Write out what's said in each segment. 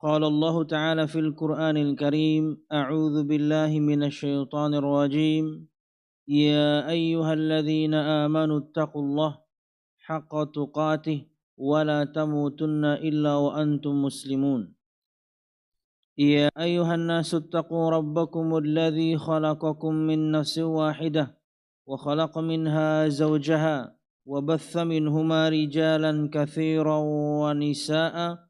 قال الله تعالى في القرآن الكريم أعوذ بالله من الشيطان الرجيم. يا أيها الذين آمنوا اتقوا الله حق تقاته ولا تموتن إلا وأنتم مسلمون. يا أيها الناس اتقوا ربكم الذي خلقكم من نفس واحدة وخلق منها زوجها وبث منهما رجالا كثيرا ونساء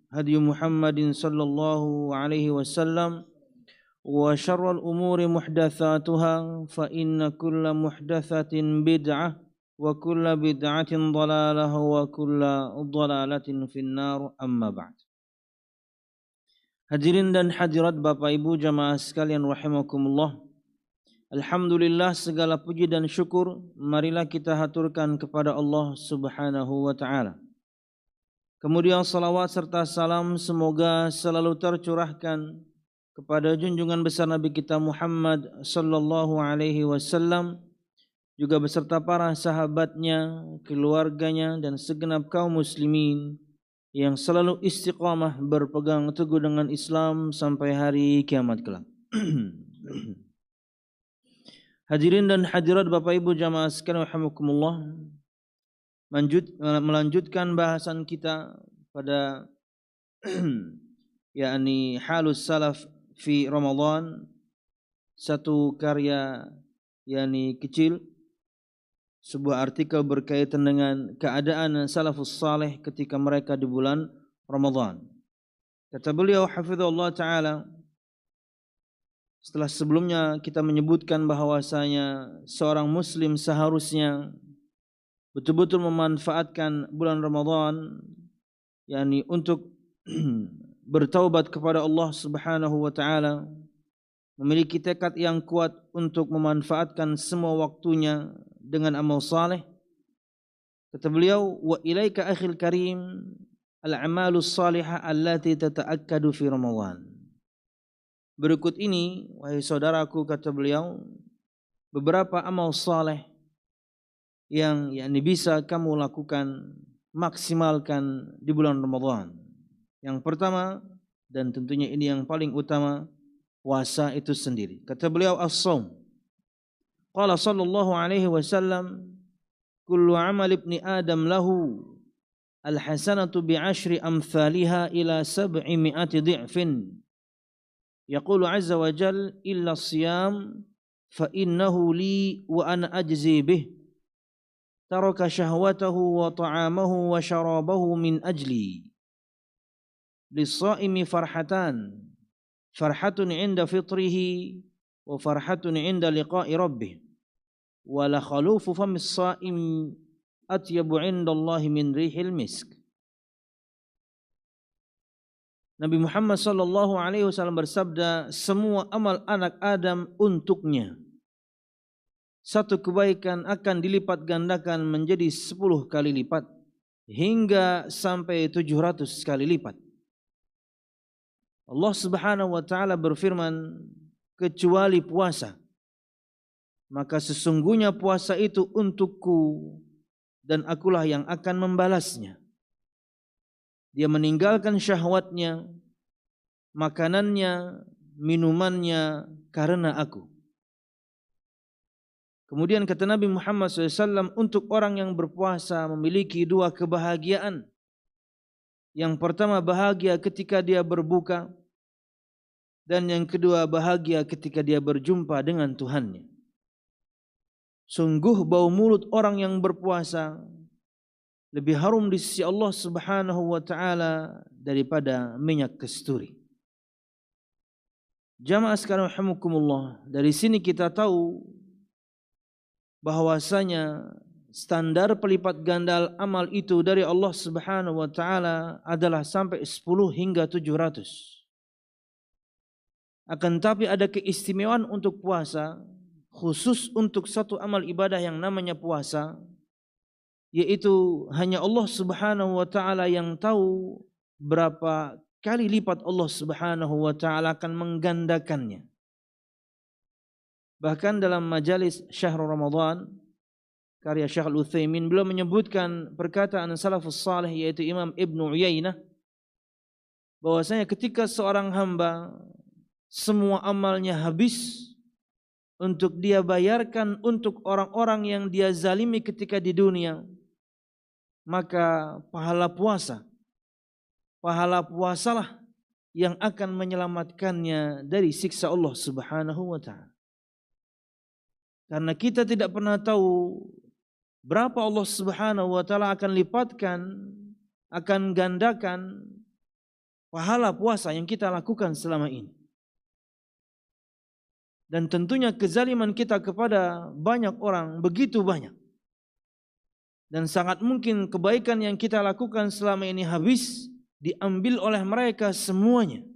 هدي محمد صلى الله عليه وسلم وشر الأمور محدثاتها فإن كل محدثة بدعة وكل بدعة ضلالة وكل ضلالة في النار أما بعد Hadirin dan hadirat Bapak Ibu jamaah sekalian rahimakumullah Alhamdulillah segala puji dan syukur marilah kita haturkan kepada Allah Subhanahu wa taala Kemudian salawat serta salam semoga selalu tercurahkan kepada junjungan besar Nabi kita Muhammad sallallahu alaihi wasallam juga beserta para sahabatnya, keluarganya dan segenap kaum muslimin yang selalu istiqamah berpegang teguh dengan Islam sampai hari kiamat kelak. Hadirin dan hadirat Bapak Ibu jamaah sekalian rahimakumullah. Melanjutkan bahasan kita pada yakni halus salaf fi Ramadan satu karya yakni kecil sebuah artikel berkaitan dengan keadaan salafus saleh ketika mereka di bulan Ramadan. Kata beliau hafizahullah taala setelah sebelumnya kita menyebutkan bahwasanya seorang muslim seharusnya betul-betul memanfaatkan bulan Ramadan yakni untuk bertaubat kepada Allah Subhanahu wa taala memiliki tekad yang kuat untuk memanfaatkan semua waktunya dengan amal saleh. Kata beliau wa ilaika akhil karim al amalus salihah allati tata'akkadu fi Ramadan. Berikut ini wahai saudaraku kata beliau beberapa amal saleh yang yakni bisa kamu lakukan maksimalkan di bulan Ramadan. Yang pertama dan tentunya ini yang paling utama puasa itu sendiri. Kata beliau as-saum. Qala sallallahu alaihi wasallam kullu amal ibni adam lahu al-hasanatu bi'ashri amthaliha ila sab'i mi'ati dhi'fin. Yaqulu azza wa jal illa siyam fa innahu li wa ana ajzi bih. ترك شهوته وطعامه وشرابه من أجلي. للصائم فرحتان فرحة عند فطره وفرحة عند لقاء ربه. ولخلوف فم الصائم أطيب عند الله من ريح المسك. Nabi Muhammad sallallahu alaihi wasallam bersabda, semua amal anak Adam untuknya. Satu kebaikan akan dilipat gandakan menjadi sepuluh kali lipat hingga sampai tujuh ratus kali lipat. Allah Subhanahu wa taala berfirman kecuali puasa maka sesungguhnya puasa itu untukku dan akulah yang akan membalasnya. Dia meninggalkan syahwatnya, makanannya, minumannya karena aku. Kemudian kata Nabi Muhammad SAW untuk orang yang berpuasa memiliki dua kebahagiaan. Yang pertama bahagia ketika dia berbuka dan yang kedua bahagia ketika dia berjumpa dengan Tuhannya. Sungguh bau mulut orang yang berpuasa lebih harum di sisi Allah Subhanahu wa taala daripada minyak kesturi. Jamaah sekalian rahimakumullah, dari sini kita tahu bahwasanya standar pelipat ganda amal itu dari Allah Subhanahu wa taala adalah sampai 10 hingga 700. Akan tapi ada keistimewaan untuk puasa khusus untuk satu amal ibadah yang namanya puasa yaitu hanya Allah Subhanahu wa taala yang tahu berapa kali lipat Allah Subhanahu wa taala akan menggandakannya. Bahkan dalam majalis Syahrul Ramadan karya Syekh Al-Utsaimin beliau menyebutkan perkataan salafus salih yaitu Imam Ibnu Uyainah bahwasanya ketika seorang hamba semua amalnya habis untuk dia bayarkan untuk orang-orang yang dia zalimi ketika di dunia maka pahala puasa pahala puasalah yang akan menyelamatkannya dari siksa Allah Subhanahu wa taala karena kita tidak pernah tahu berapa Allah Subhanahu wa taala akan lipatkan akan gandakan pahala puasa yang kita lakukan selama ini dan tentunya kezaliman kita kepada banyak orang begitu banyak. Dan sangat mungkin kebaikan yang kita lakukan selama ini habis diambil oleh mereka semuanya.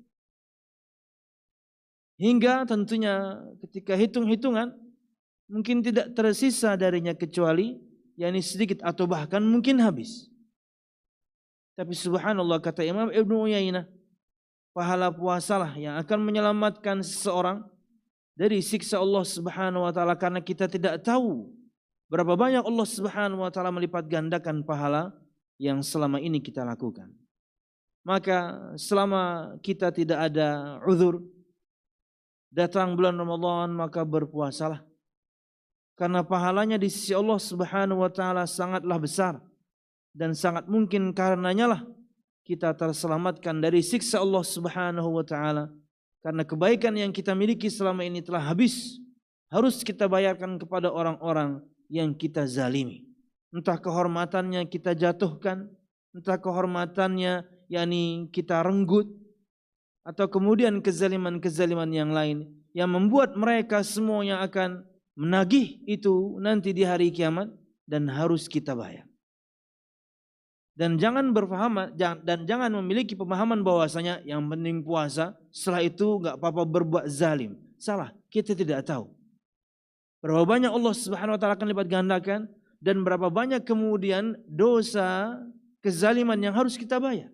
Hingga tentunya ketika hitung-hitungan mungkin tidak tersisa darinya kecuali yakni sedikit atau bahkan mungkin habis. Tapi subhanallah kata Imam Ibnu Uyainah, pahala puasalah yang akan menyelamatkan seseorang dari siksa Allah Subhanahu wa taala karena kita tidak tahu berapa banyak Allah Subhanahu wa taala melipat gandakan pahala yang selama ini kita lakukan. Maka selama kita tidak ada uzur datang bulan Ramadan maka berpuasalah. Karena pahalanya di sisi Allah Subhanahu wa taala sangatlah besar dan sangat mungkin karenanya lah kita terselamatkan dari siksa Allah Subhanahu wa taala karena kebaikan yang kita miliki selama ini telah habis. Harus kita bayarkan kepada orang-orang yang kita zalimi. Entah kehormatannya kita jatuhkan, entah kehormatannya yakni kita renggut atau kemudian kezaliman-kezaliman yang lain yang membuat mereka semuanya akan menagih itu nanti di hari kiamat dan harus kita bayar. Dan jangan berpaham dan jangan memiliki pemahaman bahwasanya yang penting puasa setelah itu nggak apa-apa berbuat zalim. Salah kita tidak tahu. Berapa banyak Allah Subhanahu wa taala akan lipat gandakan dan berapa banyak kemudian dosa kezaliman yang harus kita bayar.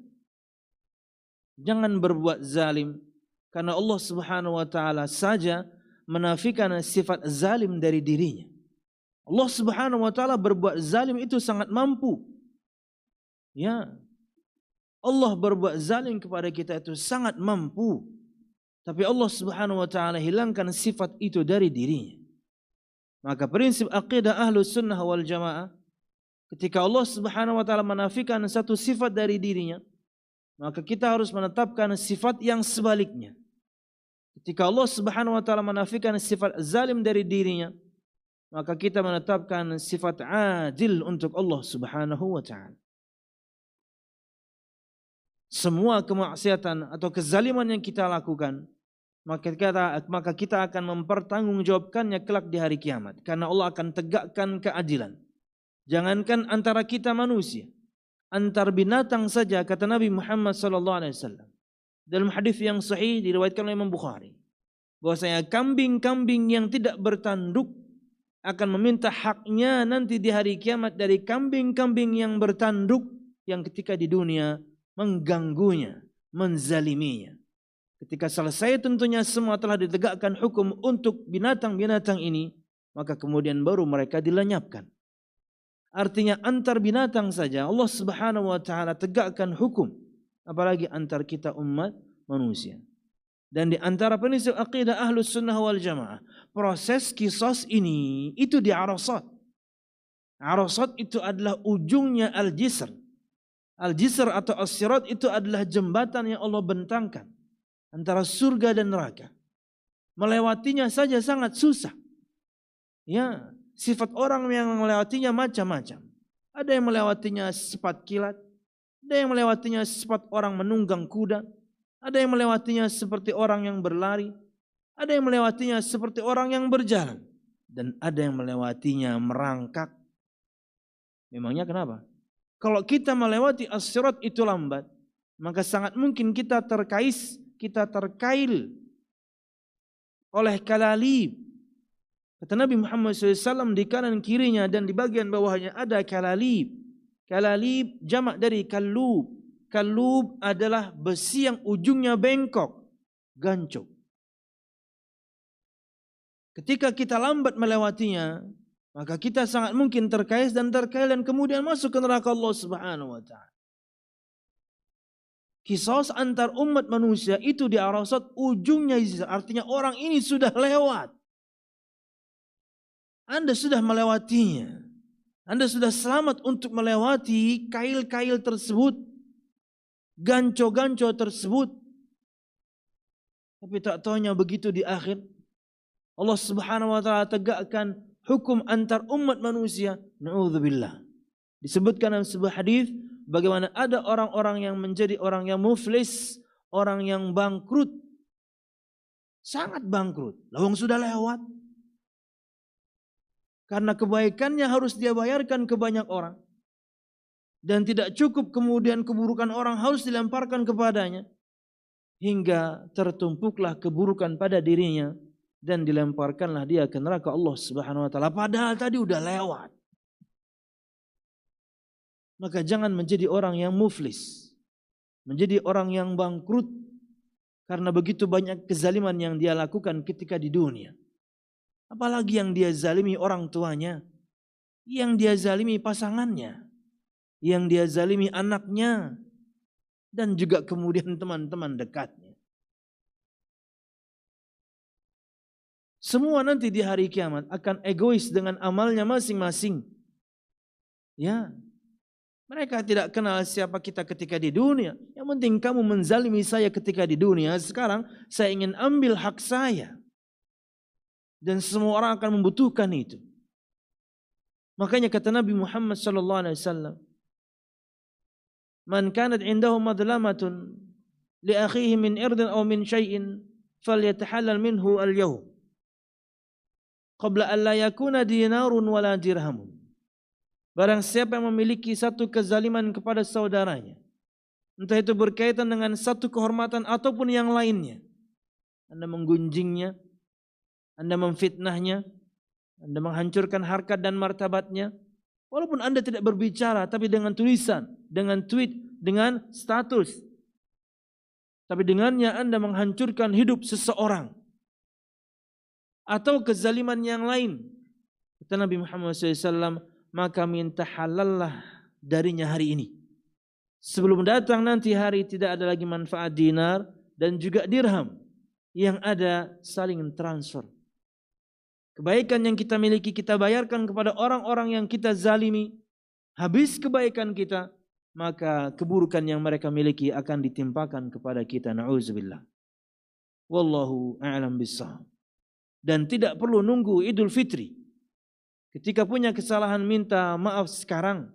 Jangan berbuat zalim karena Allah Subhanahu wa taala saja menafikan sifat zalim dari dirinya Allah Subhanahu wa taala berbuat zalim itu sangat mampu Ya. Allah berbuat zalim kepada kita itu sangat mampu. Tapi Allah Subhanahu wa taala hilangkan sifat itu dari dirinya. Maka prinsip akidah ahlu sunnah wal jamaah ketika Allah Subhanahu wa taala menafikan satu sifat dari dirinya, maka kita harus menetapkan sifat yang sebaliknya. Ketika Allah Subhanahu wa taala menafikan sifat zalim dari dirinya, maka kita menetapkan sifat adil untuk Allah Subhanahu wa taala semua kemaksiatan atau kezaliman yang kita lakukan, maka kita, maka kita akan mempertanggungjawabkannya kelak di hari kiamat. Karena Allah akan tegakkan keadilan. Jangankan antara kita manusia, antar binatang saja kata Nabi Muhammad sallallahu alaihi wasallam. Dalam hadis yang sahih diriwayatkan oleh Imam Bukhari, bahwasanya kambing-kambing yang tidak bertanduk akan meminta haknya nanti di hari kiamat dari kambing-kambing yang bertanduk yang ketika di dunia mengganggunya, menzaliminya. Ketika selesai tentunya semua telah ditegakkan hukum untuk binatang-binatang ini, maka kemudian baru mereka dilenyapkan. Artinya antar binatang saja Allah Subhanahu wa taala tegakkan hukum, apalagi antar kita umat manusia. Dan di antara prinsip akidah Ahlus Sunnah wal Jamaah, proses kisos ini itu di Arasat. Arasat itu adalah ujungnya Al-Jisr, Al-Jisr atau As-Sirat itu adalah jembatan yang Allah bentangkan. antara surga dan neraka. Melewatinya saja sangat susah. Ya, sifat orang yang melewatinya macam-macam. Ada yang melewatinya sifat kilat, ada yang melewatinya sifat orang menunggang kuda, ada yang melewatinya seperti orang yang berlari, ada yang melewatinya seperti orang yang berjalan, dan ada yang melewatinya merangkak. Memangnya kenapa? Kalau kita melewati as itu lambat, maka sangat mungkin kita terkais, kita terkail oleh kalalib. Kata Nabi Muhammad SAW di kanan kirinya dan di bagian bawahnya ada kalalib. Kalalib jamak dari kalub. Kalub adalah besi yang ujungnya bengkok, gancuk. Ketika kita lambat melewatinya, maka kita sangat mungkin terkais dan terkail dan kemudian masuk ke neraka Allah Subhanahu wa taala. Kisos antar umat manusia itu di Arasat ujungnya artinya orang ini sudah lewat. Anda sudah melewatinya. Anda sudah selamat untuk melewati kail-kail tersebut. Ganco-ganco tersebut. Tapi tak tahunya begitu di akhir. Allah subhanahu wa ta'ala tegakkan hukum antar umat manusia. Na'udzubillah. Disebutkan dalam sebuah hadis bagaimana ada orang-orang yang menjadi orang yang muflis, orang yang bangkrut. Sangat bangkrut. Lawang sudah lewat. Karena kebaikannya harus dia bayarkan ke banyak orang. Dan tidak cukup kemudian keburukan orang harus dilemparkan kepadanya. Hingga tertumpuklah keburukan pada dirinya. Dan dilemparkanlah dia ke neraka Allah subhanahu wa ta'ala. Padahal tadi udah lewat maka jangan menjadi orang yang muflis. Menjadi orang yang bangkrut karena begitu banyak kezaliman yang dia lakukan ketika di dunia. Apalagi yang dia zalimi orang tuanya, yang dia zalimi pasangannya, yang dia zalimi anaknya, dan juga kemudian teman-teman dekatnya. Semua nanti di hari kiamat akan egois dengan amalnya masing-masing. Ya, mereka tidak kenal siapa kita ketika di dunia. Yang penting kamu menzalimi saya ketika di dunia. Sekarang saya ingin ambil hak saya. Dan semua orang akan membutuhkan itu. Makanya kata Nabi Muhammad sallallahu alaihi wasallam, "Man kanat indahu madlamatun li akhihi min irdin aw min syai'in falyatahallal minhu al-yawm." Qabla an la yakuna dinarun wala dirhamun. Barang siapa yang memiliki satu kezaliman kepada saudaranya, entah itu berkaitan dengan satu kehormatan ataupun yang lainnya, Anda menggunjingnya, Anda memfitnahnya, Anda menghancurkan harkat dan martabatnya, walaupun Anda tidak berbicara, tapi dengan tulisan, dengan tweet, dengan status, tapi dengannya Anda menghancurkan hidup seseorang atau kezaliman yang lain. Kata Nabi Muhammad SAW, maka minta halallah darinya hari ini. Sebelum datang nanti hari tidak ada lagi manfaat dinar dan juga dirham yang ada saling transfer. Kebaikan yang kita miliki kita bayarkan kepada orang-orang yang kita zalimi. Habis kebaikan kita, maka keburukan yang mereka miliki akan ditimpakan kepada kita. Na'udzubillah. Wallahu a'lam bissawab. Dan tidak perlu nunggu Idul Fitri Ketika punya kesalahan minta maaf sekarang.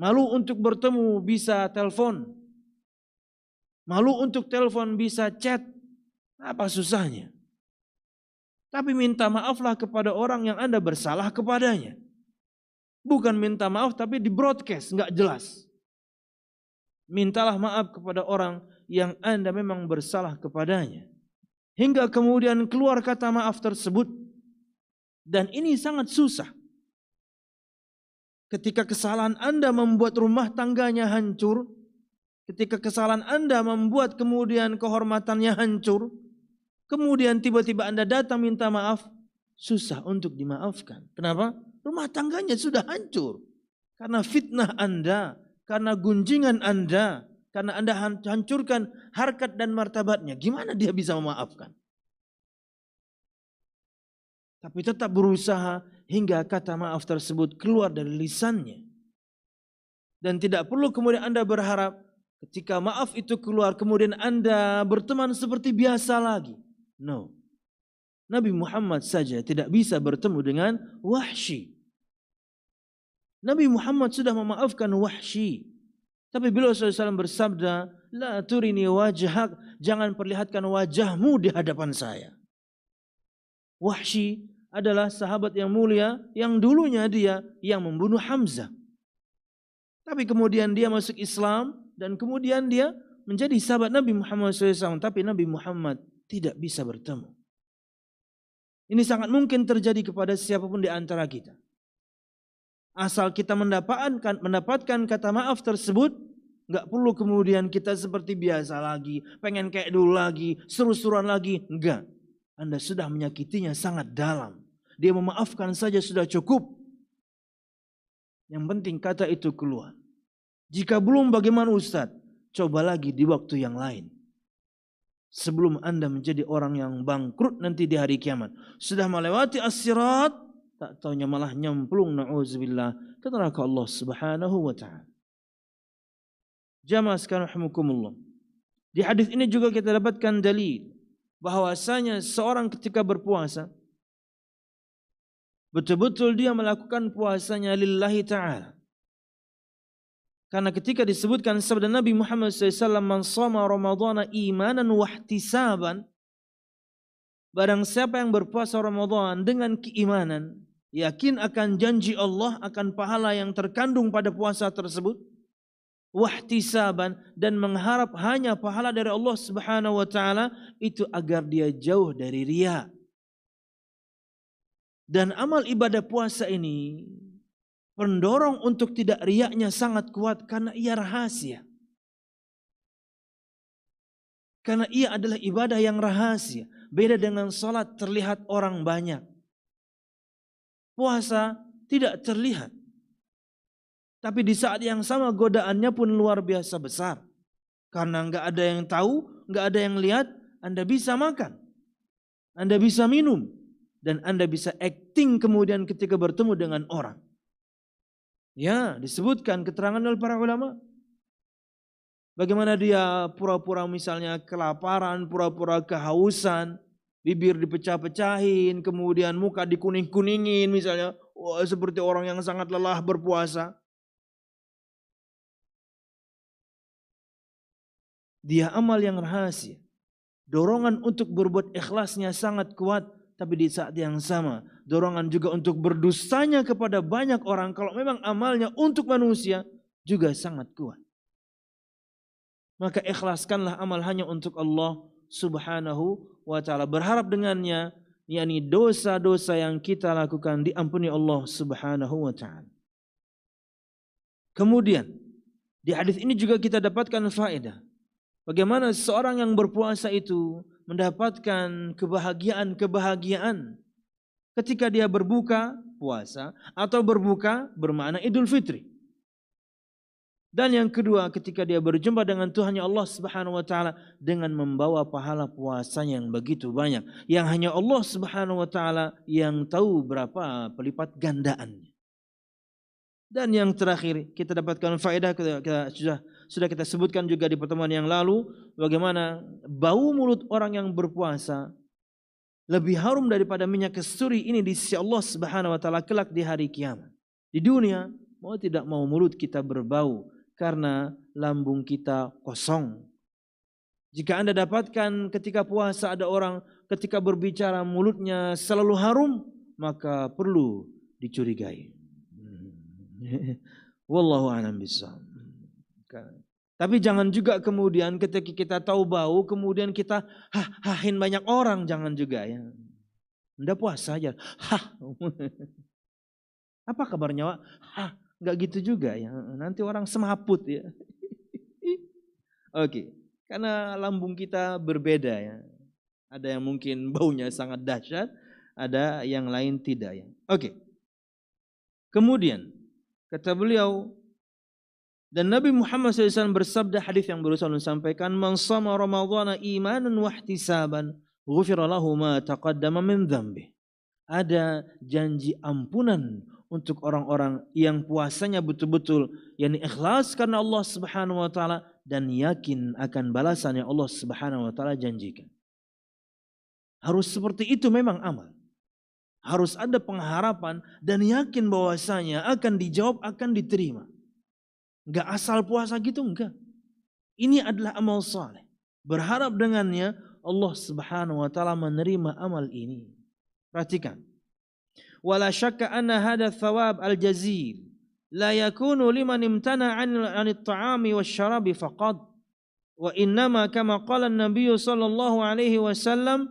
Malu untuk bertemu bisa telepon. Malu untuk telepon bisa chat. Apa susahnya? Tapi minta maaflah kepada orang yang Anda bersalah kepadanya. Bukan minta maaf tapi di broadcast, nggak jelas. Mintalah maaf kepada orang yang Anda memang bersalah kepadanya. Hingga kemudian keluar kata maaf tersebut dan ini sangat susah. Ketika kesalahan Anda membuat rumah tangganya hancur, ketika kesalahan Anda membuat kemudian kehormatannya hancur, kemudian tiba-tiba Anda datang minta maaf, susah untuk dimaafkan. Kenapa? Rumah tangganya sudah hancur. Karena fitnah Anda, karena gunjingan Anda, karena Anda hancurkan harkat dan martabatnya. Gimana dia bisa memaafkan? Tapi tetap berusaha hingga kata maaf tersebut keluar dari lisannya. Dan tidak perlu kemudian Anda berharap ketika maaf itu keluar kemudian Anda berteman seperti biasa lagi. No. Nabi Muhammad saja tidak bisa bertemu dengan Wahsy. Nabi Muhammad sudah memaafkan Wahsy. Tapi beliau SAW bersabda, La turini wajhak, jangan perlihatkan wajahmu di hadapan saya. Wahsy adalah sahabat yang mulia yang dulunya dia yang membunuh Hamzah. Tapi kemudian dia masuk Islam dan kemudian dia menjadi sahabat Nabi Muhammad SAW. Tapi Nabi Muhammad tidak bisa bertemu. Ini sangat mungkin terjadi kepada siapa pun di antara kita. Asal kita mendapatkan mendapatkan kata maaf tersebut, nggak perlu kemudian kita seperti biasa lagi, pengen kayak dulu lagi, seru-seruan lagi, enggak. Anda sudah menyakitinya sangat dalam. Dia memaafkan saja sudah cukup. Yang penting kata itu keluar. Jika belum bagaimana Ustaz? Coba lagi di waktu yang lain. Sebelum Anda menjadi orang yang bangkrut nanti di hari kiamat. Sudah melewati as-sirat, tak taunya malah nyemplung na'udzubillah ke neraka Allah Subhanahu wa taala. Jamaah sekalian rahimakumullah. Di hadis ini juga kita dapatkan dalil bahwasanya seorang ketika berpuasa betul-betul dia melakukan puasanya lillahi ta'ala. Karena ketika disebutkan sabda Nabi Muhammad SAW, Man sama Ramadana imanan wahtisaban, Barang siapa yang berpuasa Ramadan dengan keimanan, yakin akan janji Allah akan pahala yang terkandung pada puasa tersebut, wahtisaban dan mengharap hanya pahala dari Allah Subhanahu wa taala itu agar dia jauh dari riya. Dan amal ibadah puasa ini pendorong untuk tidak riaknya sangat kuat karena ia rahasia. Karena ia adalah ibadah yang rahasia. Beda dengan salat terlihat orang banyak. Puasa tidak terlihat. Tapi di saat yang sama godaannya pun luar biasa besar. Karena nggak ada yang tahu, nggak ada yang lihat, Anda bisa makan. Anda bisa minum dan Anda bisa acting kemudian ketika bertemu dengan orang. Ya, disebutkan keterangan oleh para ulama. Bagaimana dia pura-pura misalnya kelaparan, pura-pura kehausan, bibir dipecah-pecahin, kemudian muka dikuning-kuningin misalnya, wah, seperti orang yang sangat lelah berpuasa. Dia amal yang rahasia. Dorongan untuk berbuat ikhlasnya sangat kuat tapi di saat yang sama, dorongan juga untuk berdustanya kepada banyak orang. Kalau memang amalnya untuk manusia, juga sangat kuat. Maka ikhlaskanlah amal hanya untuk Allah subhanahu wa ta'ala. Berharap dengannya, yakni dosa-dosa yang kita lakukan diampuni Allah subhanahu wa ta'ala. Kemudian, di hadis ini juga kita dapatkan faedah. Bagaimana seorang yang berpuasa itu mendapatkan kebahagiaan-kebahagiaan ketika dia berbuka puasa atau berbuka bermakna Idul Fitri. Dan yang kedua ketika dia berjumpa dengan Tuhannya Allah Subhanahu wa taala dengan membawa pahala puasanya yang begitu banyak yang hanya Allah Subhanahu wa taala yang tahu berapa pelipat gandaannya. Dan yang terakhir kita dapatkan faedah kita, kita sudah sudah kita sebutkan juga di pertemuan yang lalu bagaimana bau mulut orang yang berpuasa lebih harum daripada minyak kesturi ini di sisi Allah Subhanahu wa taala kelak di hari kiamat. Di dunia mau tidak mau mulut kita berbau karena lambung kita kosong. Jika Anda dapatkan ketika puasa ada orang ketika berbicara mulutnya selalu harum, maka perlu dicurigai. Wallahu a'lam bishawab. Tapi jangan juga kemudian ketika kita tahu bau kemudian kita hah hahin banyak orang jangan juga ya. Anda puasa aja. Hah. Apa kabarnya, Pak? Hah, enggak gitu juga ya. Nanti orang semaput ya. Oke, karena lambung kita berbeda ya. Ada yang mungkin baunya sangat dahsyat, ada yang lain tidak ya. Oke. Kemudian Kata beliau, dan Nabi Muhammad SAW bersabda hadis yang baru saya sampaikan, "Man sama Ramadhana imanan wa ihtisaban, ghufira lahu ma taqaddama min dzambi." Ada janji ampunan untuk orang-orang yang puasanya betul-betul yakni ikhlas karena Allah Subhanahu wa taala dan yakin akan balasan yang Allah Subhanahu wa taala janjikan. Harus seperti itu memang amal. Harus ada pengharapan dan yakin bahwasanya akan dijawab, akan diterima. Enggak asal puasa gitu enggak. Ini adalah amal saleh. Berharap dengannya Allah Subhanahu wa taala menerima amal ini. Perhatikan. Wala syakka anna hadha thawab al-jazil la yakunu liman imtana 'an at-ta'ami wasyarabi faqad wa innama kama qala an-nabiy sallallahu alaihi wasallam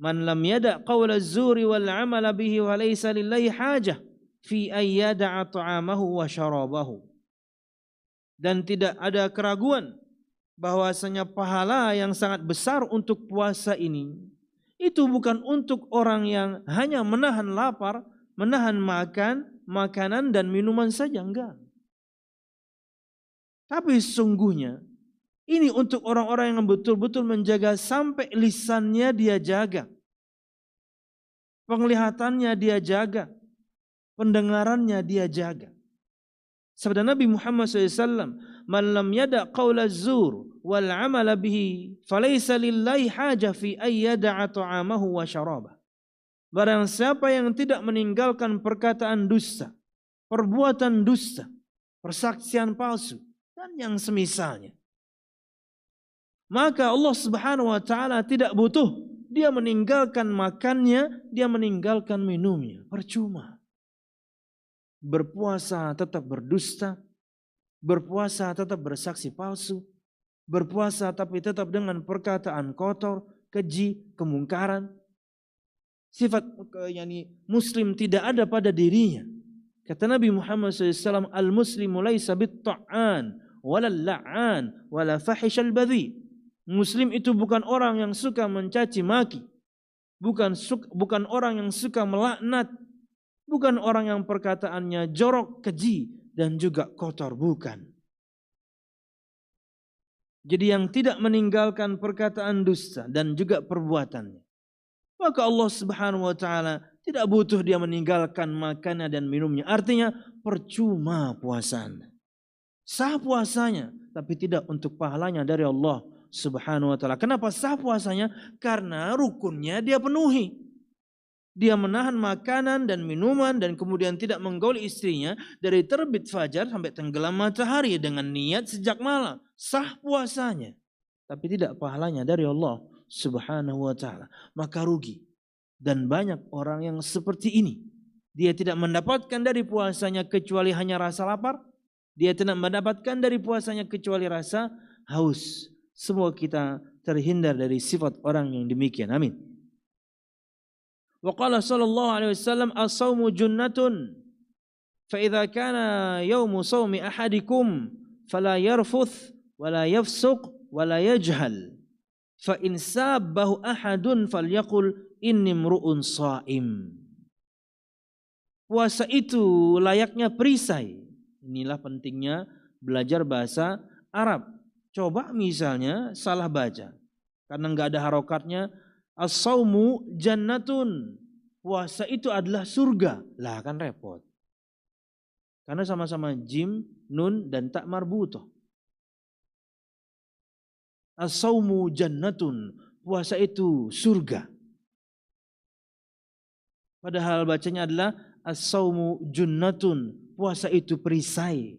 man lam yada qawla az-zuri wal 'amala bihi wa laysa lillahi hajah fi an yada'a ta'amahu wa syarabahu dan tidak ada keraguan bahwasanya pahala yang sangat besar untuk puasa ini itu bukan untuk orang yang hanya menahan lapar, menahan makan, makanan dan minuman saja enggak. Tapi sesungguhnya ini untuk orang-orang yang betul-betul menjaga sampai lisannya dia jaga. Penglihatannya dia jaga. Pendengarannya dia jaga. Sabda Nabi Muhammad SAW, "Man lam yada qawla zur wal amala bihi, falaysa lillahi haja fi ay yada'a ta'amahu wa syarabah." Barang siapa yang tidak meninggalkan perkataan dusta, perbuatan dusta, persaksian palsu, dan yang semisalnya. Maka Allah Subhanahu wa taala tidak butuh dia meninggalkan makannya, dia meninggalkan minumnya. Percuma berpuasa tetap berdusta, berpuasa tetap bersaksi palsu, berpuasa tapi tetap dengan perkataan kotor, keji, kemungkaran. Sifat yani muslim tidak ada pada dirinya. Kata Nabi Muhammad SAW, Al-muslimu laisa bit-ta'an, wala la'an, wala fahishal badhi. Muslim itu bukan orang yang suka mencaci maki. Bukan bukan orang yang suka melaknat, Bukan orang yang perkataannya jorok, keji, dan juga kotor. Bukan. Jadi yang tidak meninggalkan perkataan dusta dan juga perbuatannya. Maka Allah subhanahu wa ta'ala tidak butuh dia meninggalkan makannya dan minumnya. Artinya percuma puasanya. Sah puasanya. Tapi tidak untuk pahalanya dari Allah subhanahu wa ta'ala. Kenapa sah puasanya? Karena rukunnya dia penuhi dia menahan makanan dan minuman dan kemudian tidak menggaul istrinya dari terbit fajar sampai tenggelam matahari dengan niat sejak malam. Sah puasanya tapi tidak pahalanya dari Allah Subhanahu wa taala. Maka rugi. Dan banyak orang yang seperti ini. Dia tidak mendapatkan dari puasanya kecuali hanya rasa lapar. Dia tidak mendapatkan dari puasanya kecuali rasa haus. Semua kita terhindar dari sifat orang yang demikian. Amin وقال صلى الله عليه وسلم الصوم جنة فإذا كان يوم صوم أحدكم فلا يرفث ولا يفسق ولا يجهل فإن سابه أحد فليقل إني امرؤ صائم puasa itu layaknya perisai. Inilah pentingnya belajar bahasa Arab. Coba misalnya salah baca. Karena nggak ada harokatnya, As-saumu jannatun. Puasa itu adalah surga. Lah kan repot. Karena sama-sama jim, nun, dan tak marbutoh. As-saumu jannatun. Puasa itu surga. Padahal bacanya adalah as-saumu junnatun. Puasa itu perisai.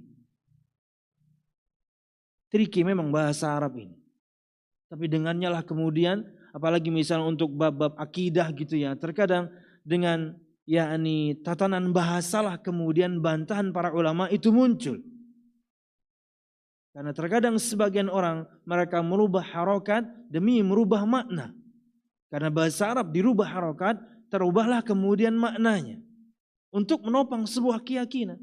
Triki memang bahasa Arab ini. Tapi dengannya lah kemudian apalagi misalnya untuk bab-bab akidah gitu ya. Terkadang dengan yakni tatanan bahasalah kemudian bantahan para ulama itu muncul. Karena terkadang sebagian orang mereka merubah harokat demi merubah makna. Karena bahasa Arab dirubah harokat, terubahlah kemudian maknanya. Untuk menopang sebuah keyakinan.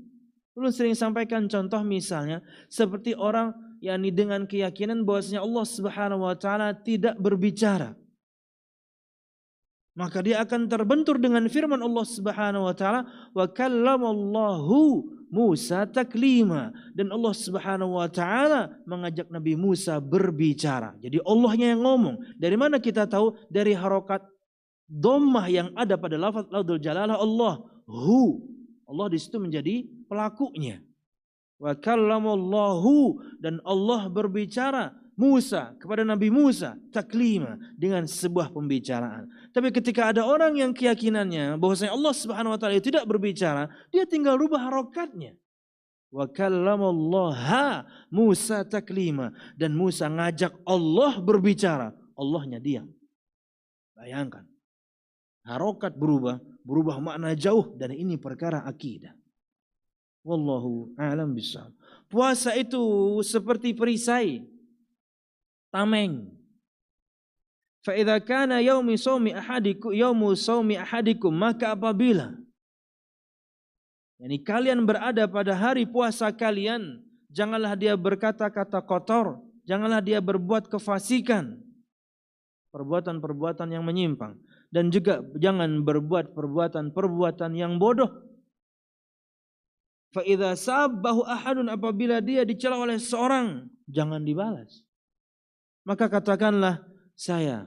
Belum sering sampaikan contoh misalnya seperti orang yakni dengan keyakinan bahwasanya Allah Subhanahu wa taala tidak berbicara. Maka dia akan terbentur dengan firman Allah Subhanahu wa taala wa kallamallahu Musa taklima dan Allah Subhanahu wa taala mengajak Nabi Musa berbicara. Jadi Allahnya yang ngomong. Dari mana kita tahu? Dari harokat dhammah yang ada pada lafaz laudul jalalah Allah hu. Allah di situ menjadi pelakunya. Wa kallamallahu dan Allah berbicara Musa kepada Nabi Musa taklima dengan sebuah pembicaraan. Tapi ketika ada orang yang keyakinannya bahwasanya Allah Subhanahu wa taala tidak berbicara, dia tinggal rubah harokatnya. Wa kallamallaha Musa taklima dan Musa ngajak Allah berbicara, Allahnya diam. Bayangkan. Harokat berubah, berubah makna jauh dan ini perkara akidah. Wallahu a'lam bishawab. Puasa itu seperti perisai tameng. Fa idza kana yaumi shaumi ahadikum yaumu shaumi ahadikum maka apabila yani kalian berada pada hari puasa kalian janganlah dia berkata-kata kotor, janganlah dia berbuat kefasikan. Perbuatan-perbuatan yang menyimpang dan juga jangan berbuat perbuatan-perbuatan yang bodoh. Fa idza sabbahu ahadun apabila dia dicela oleh seorang jangan dibalas maka katakanlah saya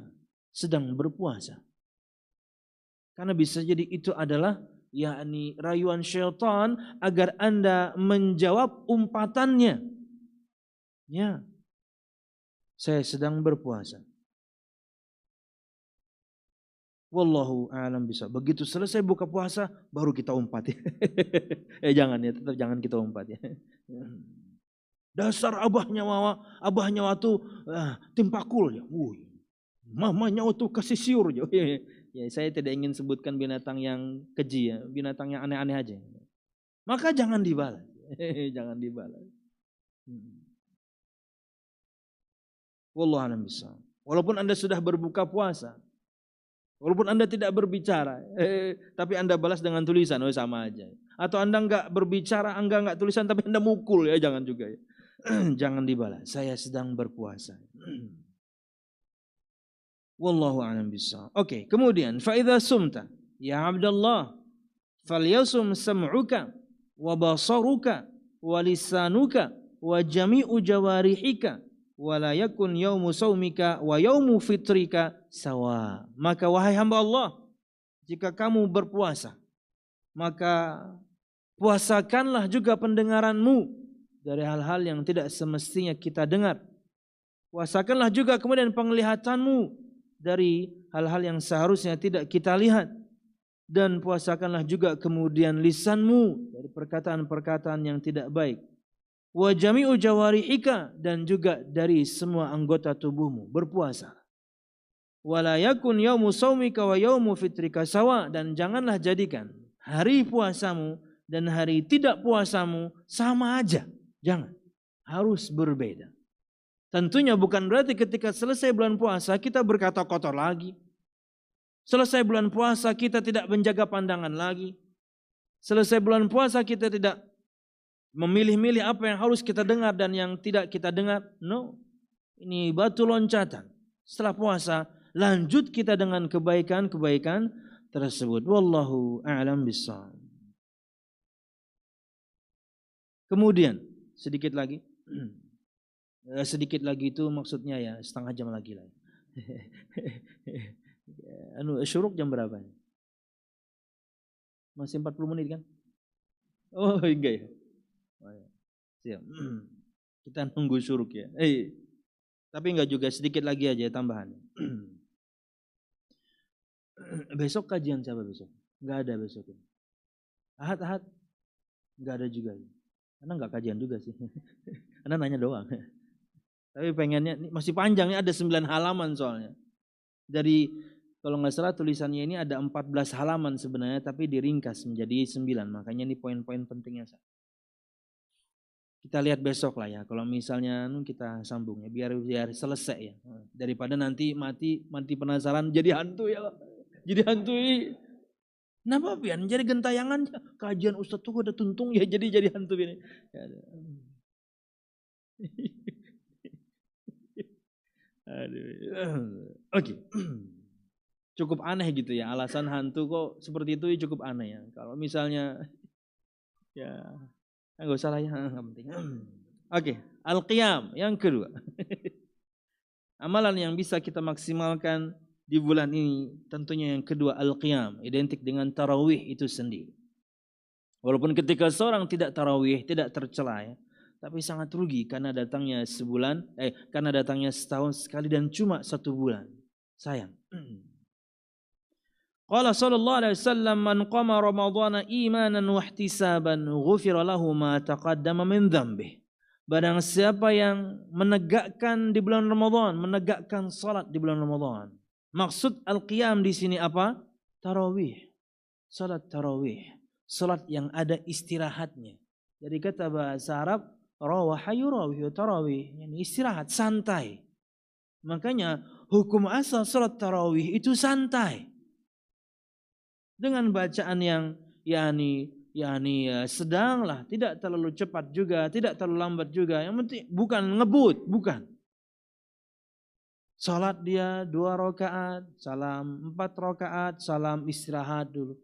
sedang berpuasa. Karena bisa jadi itu adalah yakni rayuan syaitan agar Anda menjawab umpatannya. Ya. Saya sedang berpuasa. Wallahu a'lam bisa. Begitu selesai buka puasa baru kita umpat eh jangan ya, tetap jangan kita umpat ya. Dasar abahnya wawa, abahnya waktu ah, timpakul ya. Wuih. Mamanya waktu kasih siur ya. ya. saya tidak ingin sebutkan binatang yang keji ya, binatang yang aneh-aneh aja. Maka jangan dibalas. jangan dibalas. Hmm. Wallahu a'lam Walaupun Anda sudah berbuka puasa, walaupun Anda tidak berbicara, eh, tapi Anda balas dengan tulisan, oh sama aja. Atau Anda enggak berbicara, Anda enggak tulisan, tapi Anda mukul ya, jangan juga ya. jangan dibalas. Saya sedang berpuasa. Wallahu a'lam bishawab. Oke, okay, kemudian fa idza sumta ya Abdullah falyasum sam'uka wa basaruka wa lisanuka wa jami'u jawarihika wa la yakun yaumu saumika wa yaumu fitrika sawa. Maka wahai hamba Allah, jika kamu berpuasa, maka puasakanlah juga pendengaranmu dari hal-hal yang tidak semestinya kita dengar. Puasakanlah juga kemudian penglihatanmu dari hal-hal yang seharusnya tidak kita lihat. Dan puasakanlah juga kemudian lisanmu dari perkataan-perkataan yang tidak baik. Wa jami'u jawarihika dan juga dari semua anggota tubuhmu berpuasa. Wala yakun yaumu saumika wa yaumu fitrika sawa dan janganlah jadikan hari puasamu dan hari tidak puasamu sama aja. Jangan. Harus berbeda. Tentunya bukan berarti ketika selesai bulan puasa kita berkata kotor lagi. Selesai bulan puasa kita tidak menjaga pandangan lagi. Selesai bulan puasa kita tidak memilih-milih apa yang harus kita dengar dan yang tidak kita dengar. No. Ini batu loncatan. Setelah puasa lanjut kita dengan kebaikan-kebaikan tersebut. Wallahu a'lam bishawab. Kemudian sedikit lagi. Eh, sedikit lagi itu maksudnya ya setengah jam lagi lah. anu syuruk jam berapa? Masih 40 menit kan? Oh enggak ya. Oh, ya. Siap. Kita nunggu syuruk ya. Eh, tapi enggak juga sedikit lagi aja tambahan. besok kajian siapa besok? Enggak ada besok. Ahad ahad enggak ada juga. Karena nggak kajian juga sih. Karena nanya doang. Tapi pengennya masih panjang ya ada 9 halaman soalnya. Dari kalau nggak salah tulisannya ini ada 14 halaman sebenarnya tapi diringkas menjadi 9. Makanya ini poin-poin pentingnya. Kita lihat besok lah ya. Kalau misalnya kita sambung ya biar biar selesai ya. Daripada nanti mati mati penasaran jadi hantu ya. Jadi hantu Kenapa pian jadi gentayangan kajian Ustadz tuh udah tuntung ya jadi jadi hantu ini. Ya, Oke. Cukup aneh gitu ya alasan hantu kok seperti itu cukup aneh ya. Kalau misalnya ya enggak usah lah ya enggak penting. Oke, al-qiyam yang kedua. Amalan yang bisa kita maksimalkan di bulan ini tentunya yang kedua al-qiyam identik dengan tarawih itu sendiri. Walaupun ketika seorang tidak tarawih, tidak tercela ya, tapi sangat rugi karena datangnya sebulan, eh karena datangnya setahun sekali dan cuma satu bulan. Sayang. Qala sallallahu alaihi wasallam man qama ramadhana imanan wa ihtisaban ghufira lahu ma taqaddama min dhanbihi. Barang siapa yang menegakkan di bulan Ramadan, menegakkan salat di bulan Ramadan. Maksud al-qiyam di sini apa? Tarawih. Salat tarawih. Salat yang ada istirahatnya. Jadi kata bahasa Arab, rawaha yurawih tarawih. Yani istirahat, santai. Makanya hukum asal salat tarawih itu santai dengan bacaan yang yakni yakni ya, sedanglah, tidak terlalu cepat juga, tidak terlalu lambat juga. Yang penting bukan ngebut, bukan. Salat dia dua rakaat, salam empat rakaat, salam istirahat dulu.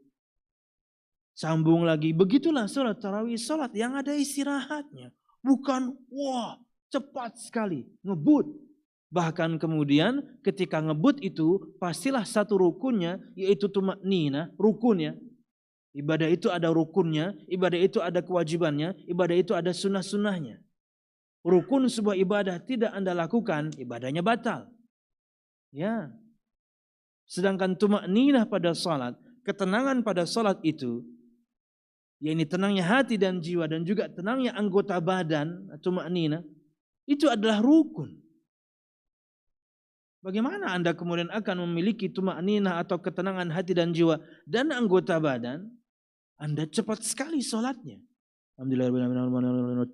Sambung lagi, begitulah salat tarawih, salat yang ada istirahatnya. Bukan, wah cepat sekali, ngebut. Bahkan kemudian ketika ngebut itu pastilah satu rukunnya yaitu tumak nina, rukunnya. Ibadah itu ada rukunnya, ibadah itu ada kewajibannya, ibadah itu ada sunnah-sunnahnya. Rukun sebuah ibadah tidak anda lakukan, ibadahnya batal. Ya. Sedangkan tumak nina pada salat, ketenangan pada salat itu, yakni tenangnya hati dan jiwa dan juga tenangnya anggota badan, tumak nina, itu adalah rukun. Bagaimana Anda kemudian akan memiliki tumak nina atau ketenangan hati dan jiwa dan anggota badan? Anda cepat sekali sholatnya.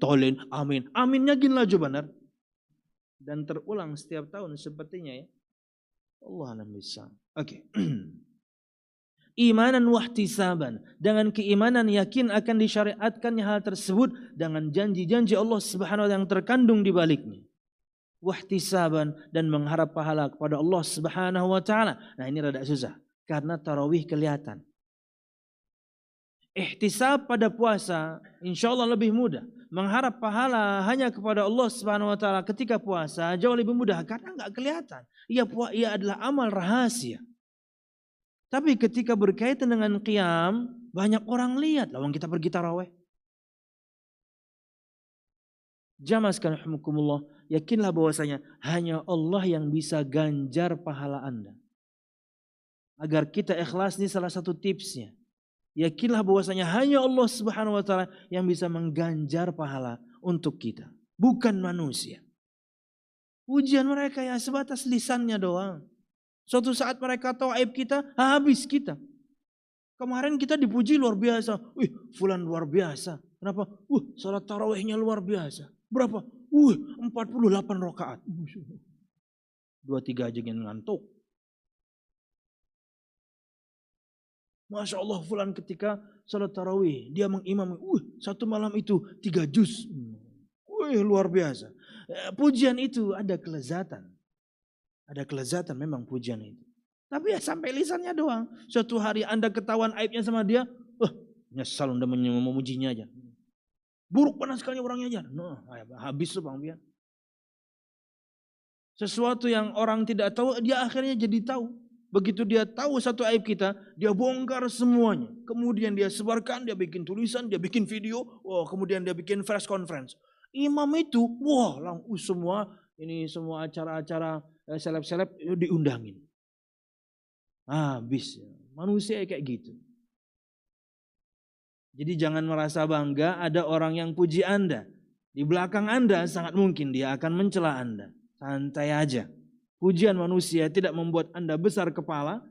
Tolin, amin. Aminnya gini laju benar. Dan terulang setiap tahun sepertinya ya. Allah alam bisa. Oke. Okay. Imanan wahtisaban. Dengan keimanan yakin akan disyariatkannya hal tersebut. Dengan janji-janji Allah subhanahu wa ta'ala yang terkandung di baliknya wahtisaban dan mengharap pahala kepada Allah Subhanahu wa taala. Nah, ini rada susah karena tarawih kelihatan. Ihtisab pada puasa insya Allah lebih mudah. Mengharap pahala hanya kepada Allah Subhanahu wa taala ketika puasa jauh lebih mudah karena nggak kelihatan. Ia ia adalah amal rahasia. Tapi ketika berkaitan dengan qiyam, banyak orang lihat lawan kita pergi tarawih. Jamaah sekalian yakinlah bahwasanya hanya Allah yang bisa ganjar pahala Anda. Agar kita ikhlas ini salah satu tipsnya. Yakinlah bahwasanya hanya Allah Subhanahu wa taala yang bisa mengganjar pahala untuk kita, bukan manusia. Ujian mereka ya sebatas lisannya doang. Suatu saat mereka tahu aib kita, habis kita. Kemarin kita dipuji luar biasa. Wih, fulan luar biasa. Kenapa? Uh, salat tarawihnya luar biasa. Berapa? Uh, 48 rakaat. Dua tiga aja yang ngantuk. Masya Allah fulan ketika salat tarawih. Dia mengimam. Uh, satu malam itu tiga juz. Wih luar biasa. Eh, pujian itu ada kelezatan. Ada kelezatan memang pujian itu. Tapi ya sampai lisannya doang. Suatu hari anda ketahuan aibnya sama dia. Wah nyesal anda memujinya aja. Buruk panas sekali orangnya aja. Nah, habis tuh Bang Bian. Sesuatu yang orang tidak tahu, dia akhirnya jadi tahu. Begitu dia tahu satu aib kita, dia bongkar semuanya. Kemudian dia sebarkan, dia bikin tulisan, dia bikin video, wah, kemudian dia bikin press conference. Imam itu, wah, langsung semua ini semua acara-acara eh, seleb-seleb diundangin. Habis. Manusia kayak gitu. Jadi jangan merasa bangga ada orang yang puji Anda. Di belakang Anda sangat mungkin dia akan mencela Anda. Santai aja. Pujian manusia tidak membuat Anda besar kepala.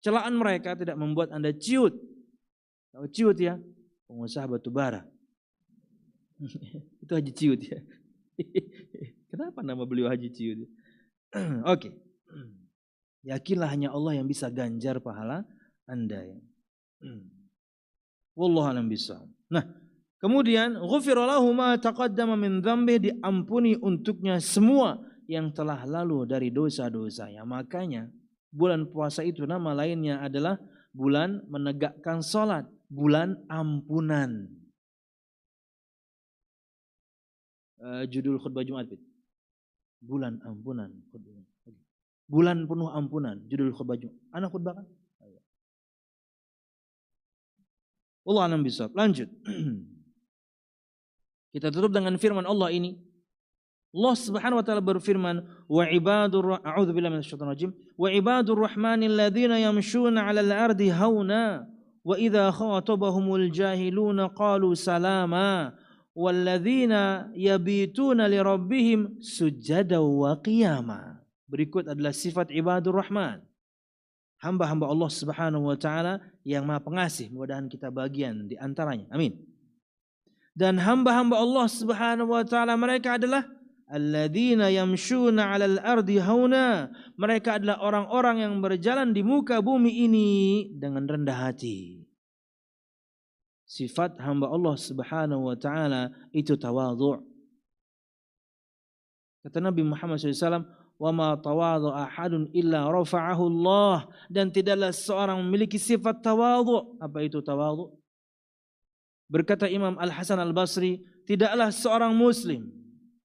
Celaan mereka tidak membuat Anda ciut. Tahu ciut ya? Pengusaha batu bara. Itu Haji Ciut ya. Kenapa nama beliau Haji Ciut? Oke. Yakinlah hanya Allah yang bisa ganjar pahala Anda ya. Wallahu alam. Nah, kemudian ghufira lahu ma taqaddama min dzambi diampuni untuknya semua yang telah lalu dari dosa-dosanya. Makanya bulan puasa itu nama lainnya adalah bulan menegakkan salat, bulan ampunan. Uh, judul khutbah Jumat. Bulan ampunan. Bulan penuh ampunan. Judul khutbah Jumat. Anak khutbah kan? Allah alam bisawab. Lanjut. Kita tutup dengan firman Allah ini. Allah Subhanahu wa taala berfirman, "Wa ibadur a'udzu billahi minasyaitonir rajim. Wa ibadur rahmanil ladzina yamshuna 'alal ardi hauna wa idza khatabahumul jahiluna qalu salama." walladzina yabituna li rabbihim sujada wa qiyama. Berikut adalah sifat ibadur rahman. Hamba-hamba Allah Subhanahu wa taala yang Maha Pengasih, mudah-mudahan kita bagian di antaranya. Amin. Dan hamba-hamba Allah Subhanahu wa taala mereka adalah alladzina yamshuna 'alal ardi hauna. Mereka adalah orang-orang yang berjalan di muka bumi ini dengan rendah hati sifat hamba Allah Subhanahu wa taala itu tawadhu. Kata Nabi Muhammad SAW, "Wa ma tawadhu ahadun illa rafa'ahu Allah." Dan tidaklah seorang memiliki sifat tawadhu. Apa itu tawadhu? Berkata Imam Al Hasan Al Basri, tidaklah seorang muslim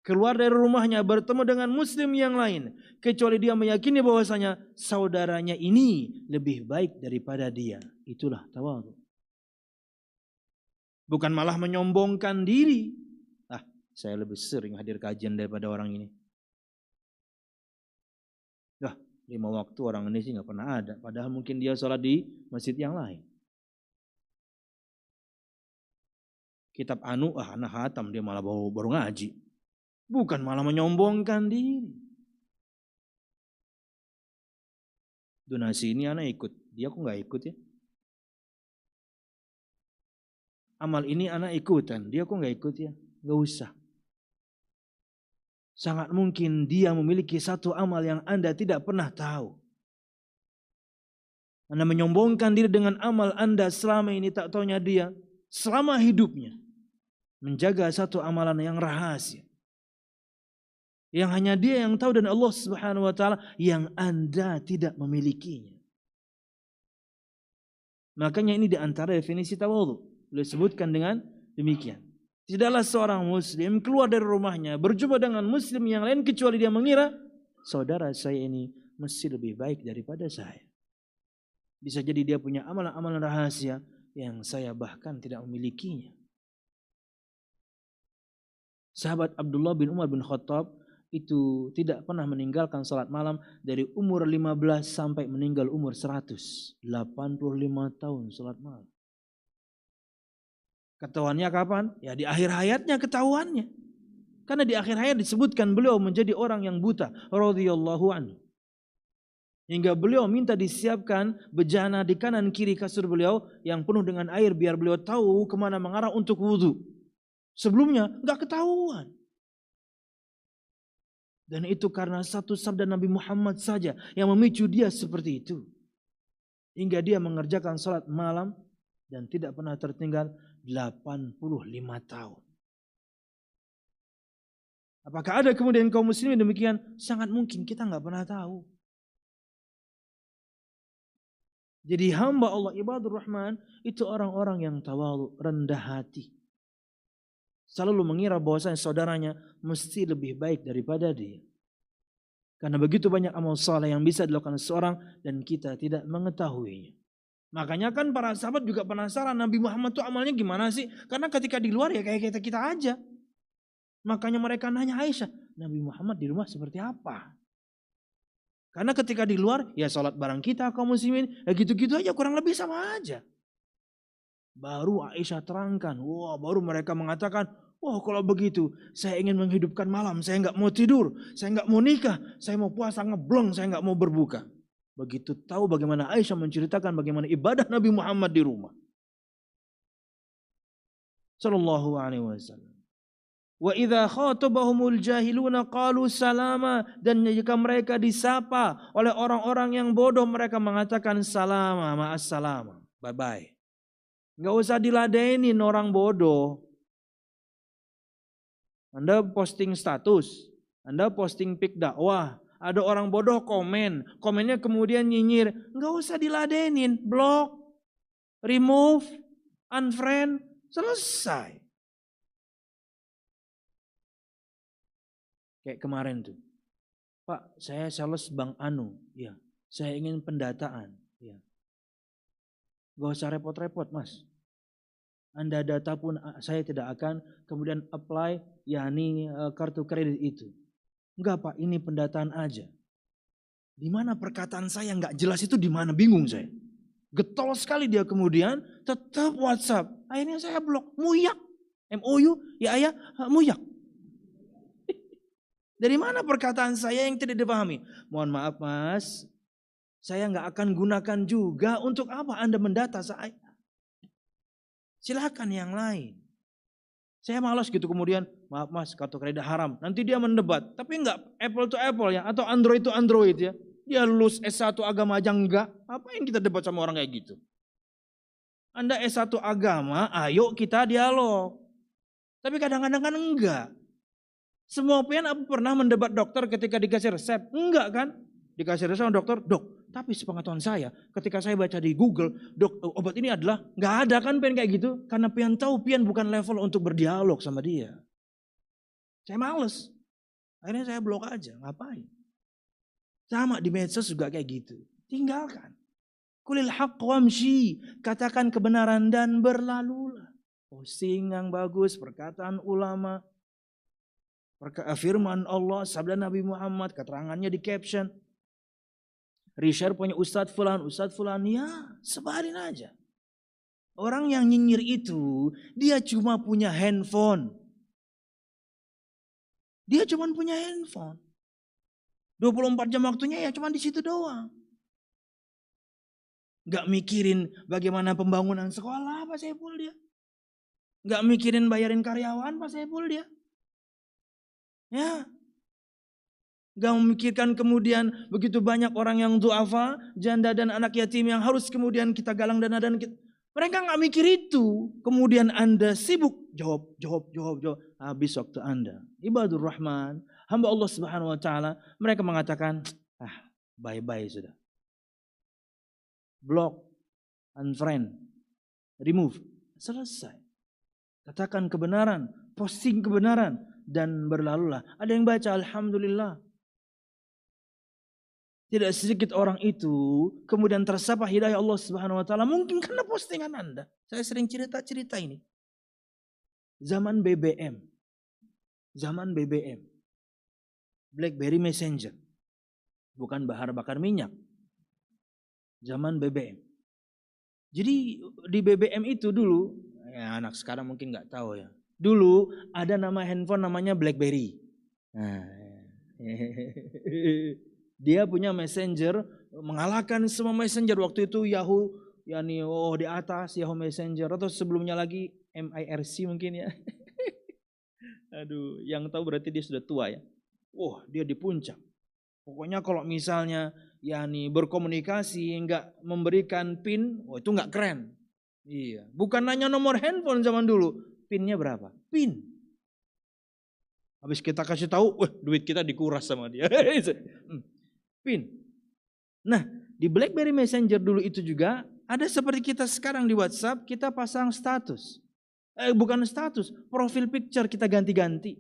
keluar dari rumahnya bertemu dengan muslim yang lain kecuali dia meyakini bahwasanya saudaranya ini lebih baik daripada dia. Itulah tawadhu. Bukan malah menyombongkan diri. Ah, saya lebih sering hadir kajian daripada orang ini. Lima waktu orang ini sih nggak pernah ada. Padahal mungkin dia sholat di masjid yang lain. Kitab Anu, ah anak hatam dia malah baru, baru ngaji. Bukan malah menyombongkan diri. Donasi ini anak ikut, dia kok nggak ikut ya? amal ini anak ikutan. Dia kok nggak ikut ya? Nggak usah. Sangat mungkin dia memiliki satu amal yang Anda tidak pernah tahu. Anda menyombongkan diri dengan amal Anda selama ini tak taunya dia. Selama hidupnya. Menjaga satu amalan yang rahasia. Yang hanya dia yang tahu dan Allah subhanahu wa ta'ala yang Anda tidak memilikinya. Makanya ini di antara definisi tawadhu. Beliau sebutkan dengan demikian. Tidaklah seorang muslim keluar dari rumahnya berjumpa dengan muslim yang lain kecuali dia mengira saudara saya ini mesti lebih baik daripada saya. Bisa jadi dia punya amalan-amalan rahasia yang saya bahkan tidak memilikinya. Sahabat Abdullah bin Umar bin Khattab itu tidak pernah meninggalkan salat malam dari umur 15 sampai meninggal umur 100. 85 tahun salat malam. Ketahuannya kapan? Ya di akhir hayatnya ketahuannya. Karena di akhir hayat disebutkan beliau menjadi orang yang buta. radhiyallahu anhu. Hingga beliau minta disiapkan bejana di kanan kiri kasur beliau yang penuh dengan air biar beliau tahu ke mana mengarah untuk wudhu. Sebelumnya nggak ketahuan. Dan itu karena satu sabda Nabi Muhammad saja yang memicu dia seperti itu. Hingga dia mengerjakan sholat malam dan tidak pernah tertinggal 85 tahun. Apakah ada kemudian kaum muslimin demikian? Sangat mungkin kita nggak pernah tahu. Jadi hamba Allah ibadur rahman itu orang-orang yang tawalu, rendah hati. Selalu mengira bahwasanya saudaranya mesti lebih baik daripada dia. Karena begitu banyak amal saleh yang bisa dilakukan seorang dan kita tidak mengetahuinya. Makanya kan para sahabat juga penasaran Nabi Muhammad itu amalnya gimana sih? Karena ketika di luar ya kayak kita kita aja. Makanya mereka nanya Aisyah, Nabi Muhammad di rumah seperti apa? Karena ketika di luar ya sholat bareng kita kaum muslimin, ya gitu-gitu aja kurang lebih sama aja. Baru Aisyah terangkan, wah baru mereka mengatakan, wah kalau begitu saya ingin menghidupkan malam, saya nggak mau tidur, saya nggak mau nikah, saya mau puasa ngeblong, saya nggak mau berbuka. Begitu tahu bagaimana Aisyah menceritakan bagaimana ibadah Nabi Muhammad di rumah. Sallallahu alaihi wasallam. Wa idza khatabahumul jahiluna qalu salama dan jika mereka disapa oleh orang-orang yang bodoh mereka mengatakan salama ma'as salama. Bye bye. Enggak usah diladenin orang bodoh. Anda posting status, Anda posting pik dakwah, ada orang bodoh komen, komennya kemudian nyinyir, nggak usah diladenin, blok, remove, unfriend, selesai. Kayak kemarin tuh, Pak, saya sales Bang Anu, ya, saya ingin pendataan, ya. Gak usah repot-repot, Mas. Anda data pun saya tidak akan kemudian apply yakni uh, kartu kredit itu. Enggak Pak, ini pendataan aja. Di mana perkataan saya nggak jelas itu di mana bingung saya. Getol sekali dia kemudian tetap WhatsApp. Akhirnya saya blok, muyak. MOU, ya ayah, muyak. Dari mana perkataan saya yang tidak dipahami? Mohon maaf mas, saya nggak akan gunakan juga untuk apa Anda mendata saya. Silakan yang lain. Saya malas gitu kemudian, maaf mas, kartu kredit haram. Nanti dia mendebat, tapi enggak apple to apple ya, atau android to android ya. Dia lulus S1 agama aja enggak. Apa yang kita debat sama orang kayak gitu? Anda S1 agama, ayo kita dialog. Tapi kadang-kadang kan enggak. Semua pian pernah mendebat dokter ketika dikasih resep? Enggak kan? Dikasih resep sama dokter, dok. Tapi sepengetahuan saya, ketika saya baca di Google, dok obat ini adalah nggak ada kan pian kayak gitu? Karena pian tahu pian bukan level untuk berdialog sama dia. Saya males. Akhirnya saya blok aja, ngapain? Sama di medsos juga kayak gitu. Tinggalkan. Kulil haq wamshi. Katakan kebenaran dan berlalulah. Posting yang bagus, perkataan ulama, firman Allah, sabda Nabi Muhammad, keterangannya di caption. Reshare punya Ustadz Fulan, Ustadz Fulan, ya sebarin aja. Orang yang nyinyir itu, dia cuma punya handphone. Dia cuma punya handphone. 24 jam waktunya ya cuma di situ doang. Gak mikirin bagaimana pembangunan sekolah Pak Saiful dia. Gak mikirin bayarin karyawan Pak Saiful dia. Ya. Gak memikirkan kemudian begitu banyak orang yang duafa, janda dan anak yatim yang harus kemudian kita galang dana dan kita, mereka nggak mikir itu. Kemudian Anda sibuk jawab, jawab, jawab, jawab. Habis waktu Anda. Ibadur Rahman, hamba Allah Subhanahu wa taala, mereka mengatakan, "Ah, bye-bye sudah." Block, unfriend, remove. Selesai. Katakan kebenaran, posting kebenaran, dan berlalulah. Ada yang baca Alhamdulillah. Tidak sedikit orang itu kemudian tersapa hidayah Allah Subhanahu wa taala mungkin karena postingan Anda. Saya sering cerita-cerita ini. Zaman BBM. Zaman BBM. BlackBerry Messenger. Bukan bahar bakar minyak. Zaman BBM. Jadi di BBM itu dulu, ya anak sekarang mungkin nggak tahu ya. Dulu ada nama handphone namanya BlackBerry. Nah, dia punya messenger mengalahkan semua messenger waktu itu Yahoo yakni oh di atas Yahoo Messenger atau sebelumnya lagi MIRC mungkin ya. Aduh, yang tahu berarti dia sudah tua ya. Wah, dia di puncak. Pokoknya kalau misalnya yakni berkomunikasi enggak memberikan pin, oh itu enggak keren. Iya, bukan nanya nomor handphone zaman dulu, pinnya berapa? Pin. Habis kita kasih tahu, wah duit kita dikuras sama dia. Pin. Nah, di BlackBerry Messenger dulu itu juga ada seperti kita sekarang di WhatsApp, kita pasang status. Eh, bukan status, profil picture kita ganti-ganti.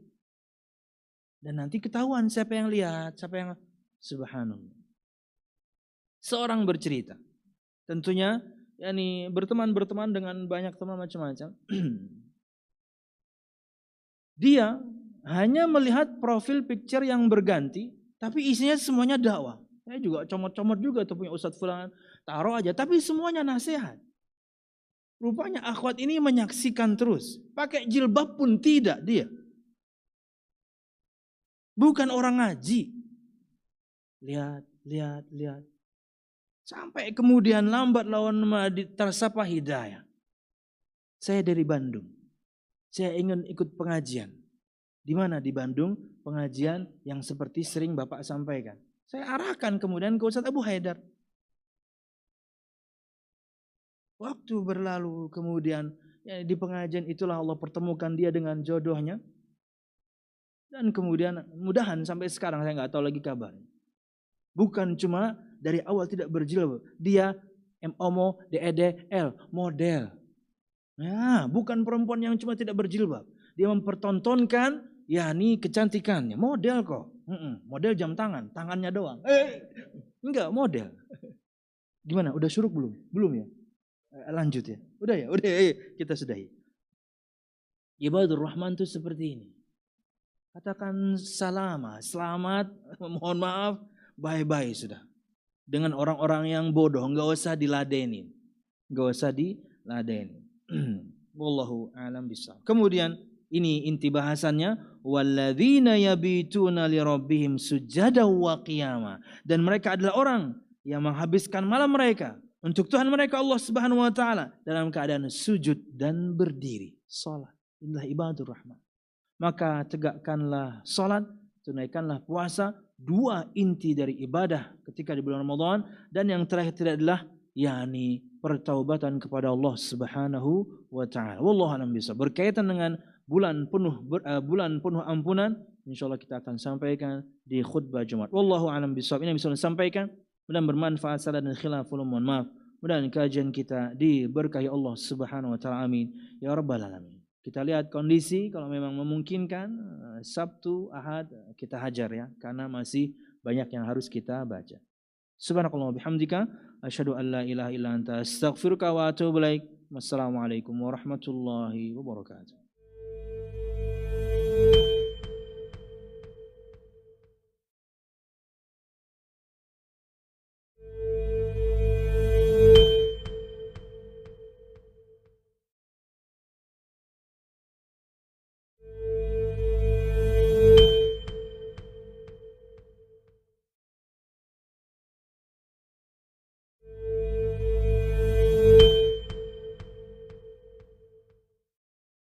Dan nanti ketahuan siapa yang lihat, siapa yang subhanallah. Seorang bercerita. Tentunya yakni berteman-berteman dengan banyak teman macam-macam. Dia hanya melihat profil picture yang berganti, tapi isinya semuanya dakwah. Saya juga comot-comot juga tuh punya Ustadz Fulan, taruh aja, tapi semuanya nasihat. Rupanya akhwat ini menyaksikan terus. Pakai jilbab pun tidak dia. Bukan orang ngaji. Lihat, lihat, lihat. Sampai kemudian lambat lawan tersapa hidayah. Saya dari Bandung saya ingin ikut pengajian. Di mana di Bandung pengajian yang seperti sering Bapak sampaikan. Saya arahkan kemudian ke Ustadz Abu Haidar. Waktu berlalu kemudian ya, di pengajian itulah Allah pertemukan dia dengan jodohnya. Dan kemudian mudahan sampai sekarang saya nggak tahu lagi kabar. Bukan cuma dari awal tidak berjilbab. Dia MOMO, DEDL, model. Nah, bukan perempuan yang cuma tidak berjilbab. Dia mempertontonkan yakni kecantikannya. Model kok. model jam tangan, tangannya doang. Eh, enggak, model. Gimana? Udah suruh belum? Belum ya? Eh, lanjut ya. Udah ya, udah ya, kita sudahi. Ibadur Rahman itu seperti ini. Katakan salama, selamat, mohon maaf, bye-bye sudah. Dengan orang-orang yang bodoh, nggak usah diladenin. Nggak usah diladenin. Wallahu alam bisa. Kemudian ini inti bahasannya walladzina yabituna li rabbihim sujada wa qiyama. Dan mereka adalah orang yang menghabiskan malam mereka untuk Tuhan mereka Allah Subhanahu wa taala dalam keadaan sujud dan berdiri. Salat. Inilah ibadur rahman. Maka tegakkanlah salat, tunaikanlah puasa, dua inti dari ibadah ketika di bulan Ramadan. Dan yang terakhir tidak adalah yakni pertaubatan kepada Allah Subhanahu wa taala. Wallahu a'lam bisa. Berkaitan dengan bulan penuh uh, bulan penuh ampunan, insyaallah kita akan sampaikan di khutbah Jumat. Wallahu a'lam bisa. Ini bisa disampaikan mudah bermanfaat salah dan khilaf mohon maaf. Mudah kajian kita diberkahi Allah Subhanahu wa taala. Amin. Ya rabbal alamin. Kita lihat kondisi kalau memang memungkinkan eh, Sabtu, Ahad kita hajar ya karena masih banyak yang harus kita baca. Subhanakallah bihamdika asyhadu an la ilaha illa anta astaghfiruka wa atubu ilaik. Wassalamualaikum warahmatullahi wabarakatuh. Thank you.